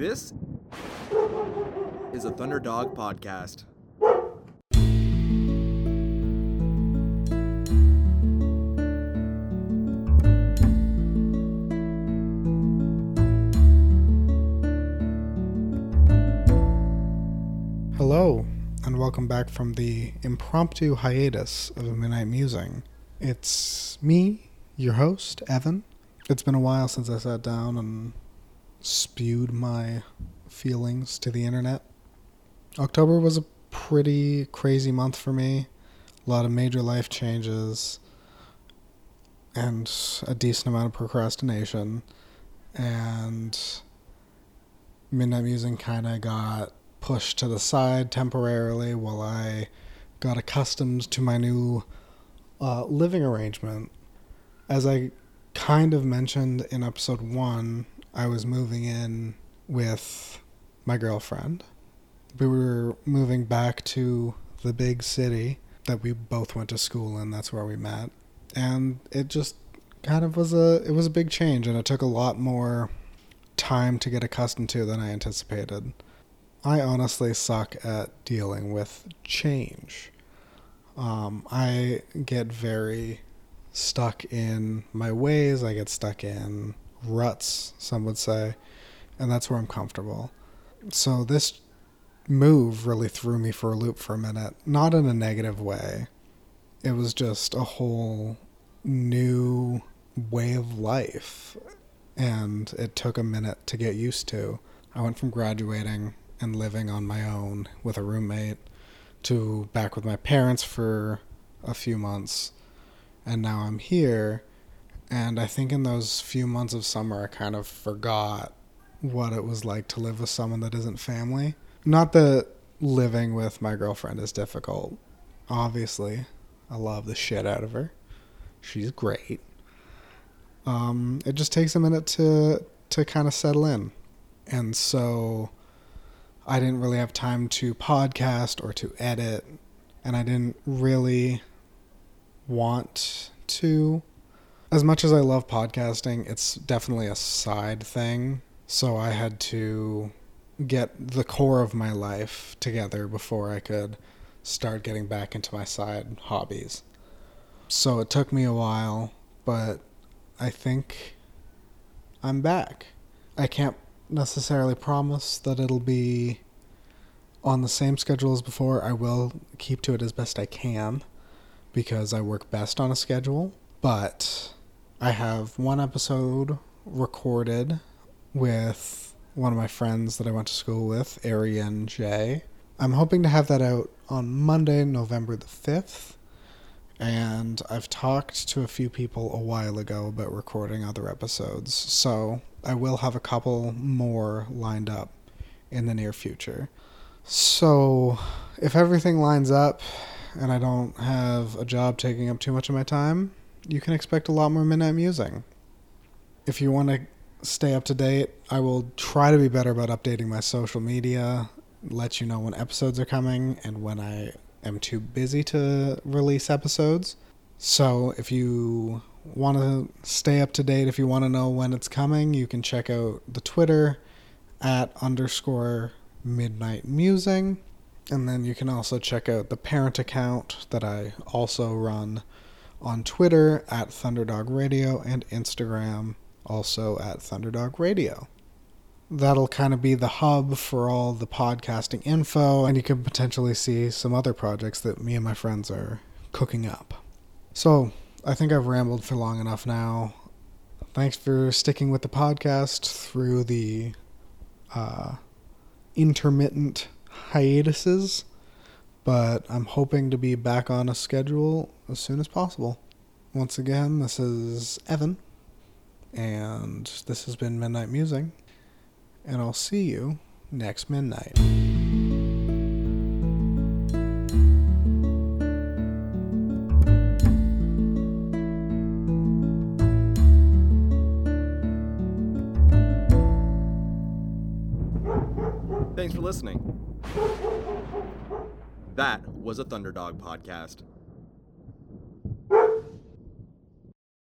This is a Thunderdog podcast. Hello, and welcome back from the impromptu hiatus of Midnight Musing. It's me, your host, Evan. It's been a while since I sat down and spewed my feelings to the internet. October was a pretty crazy month for me. A lot of major life changes and a decent amount of procrastination. And Midnight Musing kind of got pushed to the side temporarily while I got accustomed to my new uh, living arrangement. As I kind of mentioned in episode one, I was moving in with my girlfriend. We were moving back to the big city that we both went to school in. That's where we met. And it just kind of was a it was a big change and it took a lot more time to get accustomed to than I anticipated. I honestly suck at dealing with change. Um, I get very stuck in my ways. I get stuck in ruts, some would say, and that's where I'm comfortable. So this move really threw me for a loop for a minute, not in a negative way. It was just a whole new way of life, and it took a minute to get used to. I went from graduating and living on my own with a roommate to back with my parents for a few months and now I'm here and I think in those few months of summer I kind of forgot what it was like to live with someone that isn't family. Not that living with my girlfriend is difficult. Obviously, I love the shit out of her. She's great. Um, it just takes a minute to to kind of settle in. And so I didn't really have time to podcast or to edit, and I didn't really want to. As much as I love podcasting, it's definitely a side thing. So I had to get the core of my life together before I could start getting back into my side hobbies. So it took me a while, but I think I'm back. I can't necessarily promise that it'll be on the same schedule as before. I will keep to it as best I can because I work best on a schedule. But I have one episode recorded with one of my friends that I went to school with, Arian J. I'm hoping to have that out on Monday, November the 5th. And I've talked to a few people a while ago about recording other episodes. So I will have a couple more lined up in the near future. So, if everything lines up and I don't have a job taking up too much of my time, you can expect a lot more midnight musing. If you want to stay up to date, I will try to be better about updating my social media, let you know when episodes are coming and when I am too busy to release episodes. So, if you want to stay up to date, if you want to know when it's coming, you can check out the Twitter at underscore midnight musing. And then you can also check out the parent account that I also run on Twitter at Thunderdog Radio and Instagram also at Thunderdog Radio. That'll kind of be the hub for all the podcasting info, and you can potentially see some other projects that me and my friends are cooking up. So, I think I've rambled for long enough now. Thanks for sticking with the podcast through the uh, intermittent hiatuses, but I'm hoping to be back on a schedule as soon as possible. Once again, this is Evan, and this has been Midnight Musing, and I'll see you next midnight. Thanks for listening. That was a Thunderdog podcast.